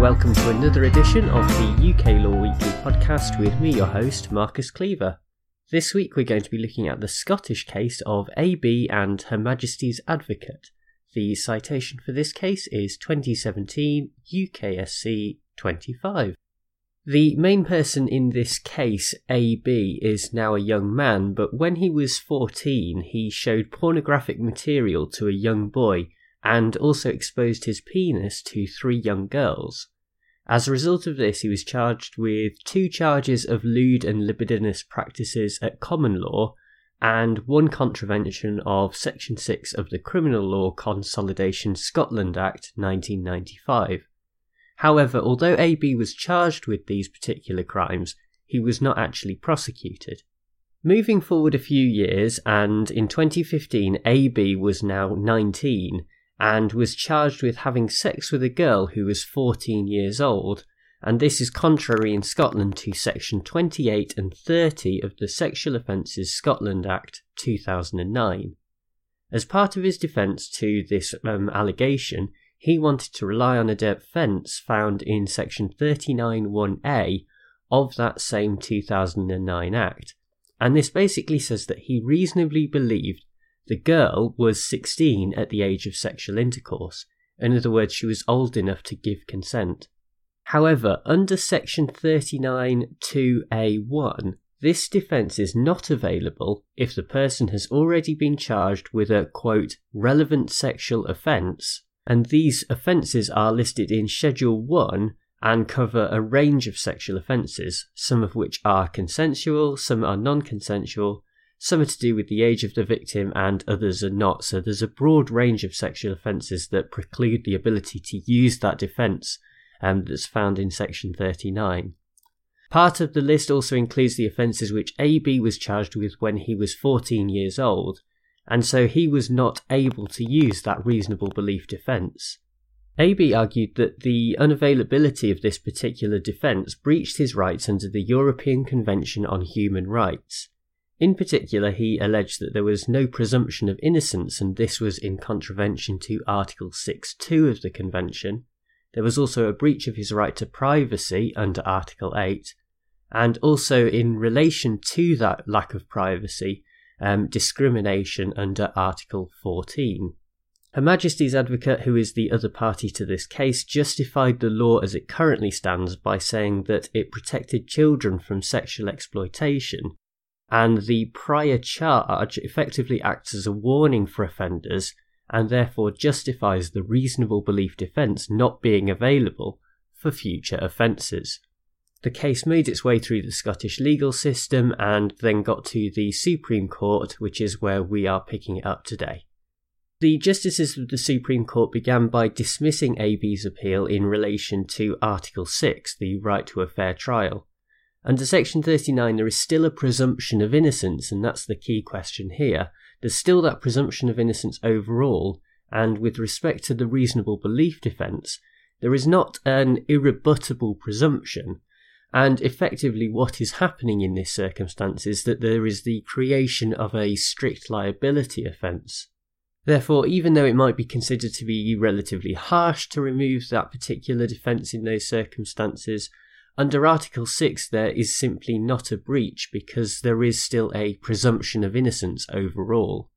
welcome to another edition of the UK Law Weekly podcast with me, your host, Marcus Cleaver. This week we're going to be looking at the Scottish case of AB and Her Majesty's Advocate. The citation for this case is 2017 UKSC 25. The main person in this case, AB, is now a young man, but when he was 14, he showed pornographic material to a young boy and also exposed his penis to three young girls. As a result of this, he was charged with two charges of lewd and libidinous practices at common law and one contravention of Section 6 of the Criminal Law Consolidation Scotland Act 1995. However, although AB was charged with these particular crimes, he was not actually prosecuted. Moving forward a few years, and in 2015, AB was now 19 and was charged with having sex with a girl who was 14 years old, and this is contrary in Scotland to section 28 and 30 of the Sexual Offences Scotland Act 2009. As part of his defence to this um, allegation, he wanted to rely on a defence found in section 39.1a of that same 2009 Act. And this basically says that he reasonably believed the girl was 16 at the age of sexual intercourse. In other words, she was old enough to give consent. However, under section 39.2a1, this defence is not available if the person has already been charged with a quote relevant sexual offence and these offences are listed in Schedule 1 and cover a range of sexual offences, some of which are consensual, some are non consensual, some are to do with the age of the victim, and others are not. So there's a broad range of sexual offences that preclude the ability to use that defence um, that's found in Section 39. Part of the list also includes the offences which AB was charged with when he was 14 years old, and so he was not able to use that reasonable belief defence. AB argued that the unavailability of this particular defence breached his rights under the European Convention on Human Rights. In particular, he alleged that there was no presumption of innocence, and this was in contravention to Article 6.2 of the Convention. There was also a breach of his right to privacy under Article 8, and also in relation to that lack of privacy, um, discrimination under Article 14. Her Majesty's Advocate, who is the other party to this case, justified the law as it currently stands by saying that it protected children from sexual exploitation, and the prior charge effectively acts as a warning for offenders and therefore justifies the reasonable belief defence not being available for future offences. The case made its way through the Scottish legal system and then got to the Supreme Court, which is where we are picking it up today. The justices of the Supreme Court began by dismissing AB's appeal in relation to Article 6, the right to a fair trial. Under Section 39, there is still a presumption of innocence, and that's the key question here. There's still that presumption of innocence overall, and with respect to the reasonable belief defence, there is not an irrebuttable presumption, and effectively, what is happening in this circumstance is that there is the creation of a strict liability offence. Therefore, even though it might be considered to be relatively harsh to remove that particular defence in those circumstances, under Article 6 there is simply not a breach because there is still a presumption of innocence overall.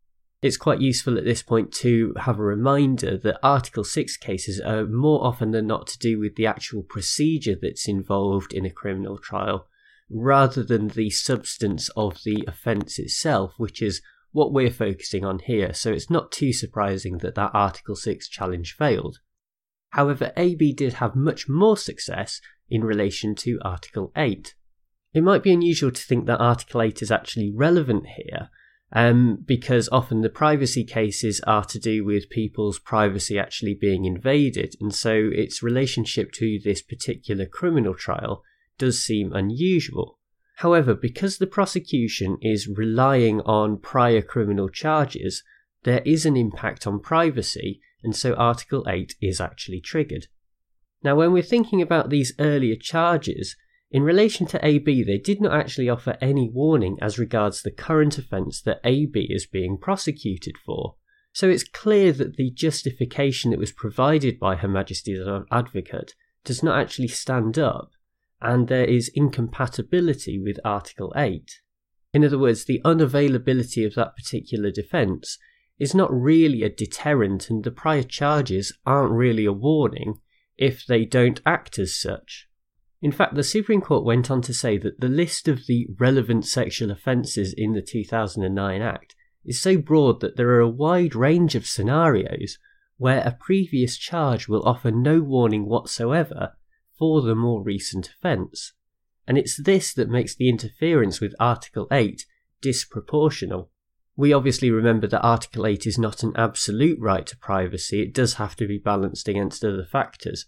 It's quite useful at this point to have a reminder that Article 6 cases are more often than not to do with the actual procedure that's involved in a criminal trial, rather than the substance of the offence itself, which is what we're focusing on here, so it's not too surprising that that Article 6 challenge failed. However, AB did have much more success in relation to Article 8. It might be unusual to think that Article 8 is actually relevant here, um, because often the privacy cases are to do with people's privacy actually being invaded, and so its relationship to this particular criminal trial does seem unusual. However, because the prosecution is relying on prior criminal charges, there is an impact on privacy, and so Article 8 is actually triggered. Now, when we're thinking about these earlier charges, in relation to AB, they did not actually offer any warning as regards the current offence that AB is being prosecuted for. So it's clear that the justification that was provided by Her Majesty's Advocate does not actually stand up, and there is incompatibility with Article 8. In other words, the unavailability of that particular defence is not really a deterrent, and the prior charges aren't really a warning if they don't act as such. In fact, the Supreme Court went on to say that the list of the relevant sexual offences in the 2009 Act is so broad that there are a wide range of scenarios where a previous charge will offer no warning whatsoever for the more recent offence. And it's this that makes the interference with Article 8 disproportional. We obviously remember that Article 8 is not an absolute right to privacy, it does have to be balanced against other factors.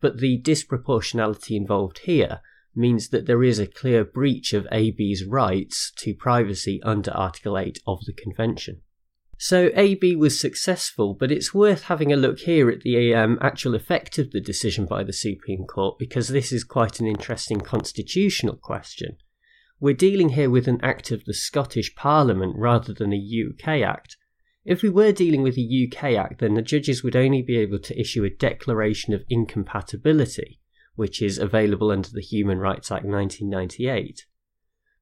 But the disproportionality involved here means that there is a clear breach of AB's rights to privacy under Article 8 of the Convention. So AB was successful, but it's worth having a look here at the um, actual effect of the decision by the Supreme Court because this is quite an interesting constitutional question. We're dealing here with an act of the Scottish Parliament rather than a UK act. If we were dealing with a UK act, then the judges would only be able to issue a declaration of incompatibility, which is available under the Human Rights Act 1998.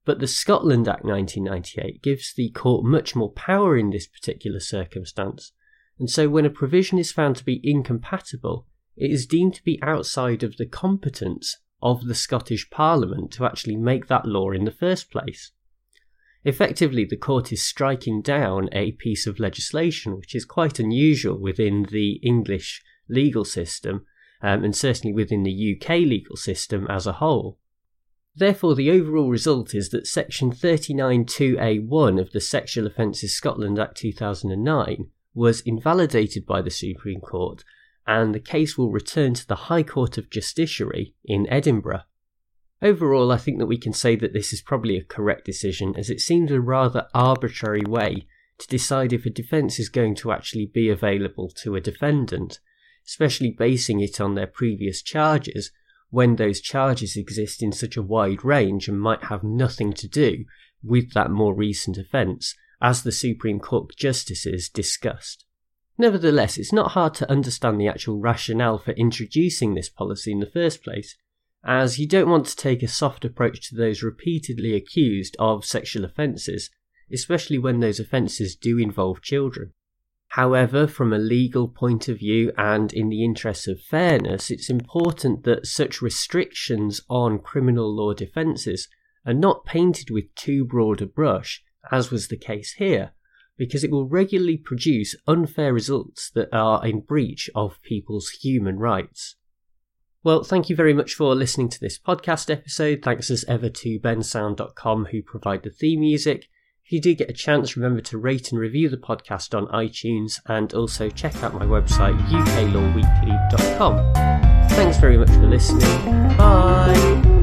But the Scotland Act 1998 gives the court much more power in this particular circumstance, and so when a provision is found to be incompatible, it is deemed to be outside of the competence of the Scottish Parliament to actually make that law in the first place. Effectively, the court is striking down a piece of legislation which is quite unusual within the English legal system um, and certainly within the UK legal system as a whole. Therefore, the overall result is that Section 392A1 of the Sexual Offences Scotland Act 2009 was invalidated by the Supreme Court and the case will return to the High Court of Justiciary in Edinburgh. Overall, I think that we can say that this is probably a correct decision, as it seems a rather arbitrary way to decide if a defence is going to actually be available to a defendant, especially basing it on their previous charges, when those charges exist in such a wide range and might have nothing to do with that more recent offence, as the Supreme Court justices discussed. Nevertheless, it's not hard to understand the actual rationale for introducing this policy in the first place, as you don't want to take a soft approach to those repeatedly accused of sexual offences, especially when those offences do involve children. However, from a legal point of view and in the interests of fairness, it's important that such restrictions on criminal law defences are not painted with too broad a brush, as was the case here, because it will regularly produce unfair results that are in breach of people's human rights. Well, thank you very much for listening to this podcast episode. Thanks as ever to bensound.com who provide the theme music. If you do get a chance, remember to rate and review the podcast on iTunes and also check out my website uklawweekly.com. Thanks very much for listening. Bye!